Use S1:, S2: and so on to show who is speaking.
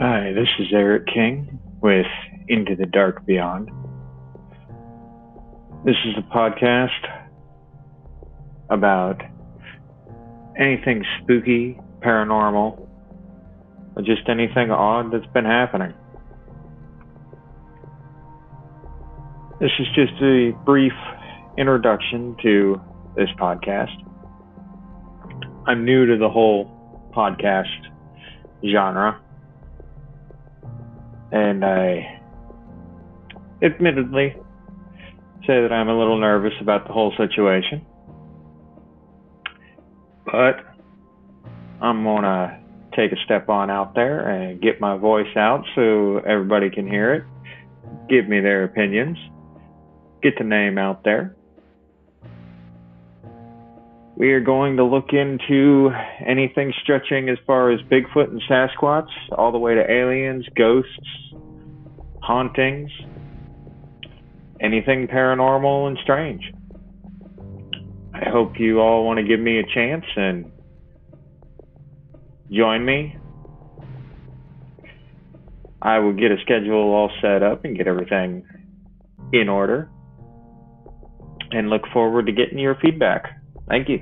S1: Hi, this is Eric King with Into the Dark Beyond. This is a podcast about anything spooky, paranormal, or just anything odd that's been happening. This is just a brief introduction to this podcast. I'm new to the whole podcast genre and I admittedly say that I'm a little nervous about the whole situation. But I'm going to take a step on out there and get my voice out so everybody can hear it, give me their opinions, get the name out there. We are going to look into anything stretching as far as Bigfoot and Sasquatch, all the way to aliens, ghosts, hauntings, anything paranormal and strange. I hope you all want to give me a chance and join me. I will get a schedule all set up and get everything in order and look forward to getting your feedback. Thank you.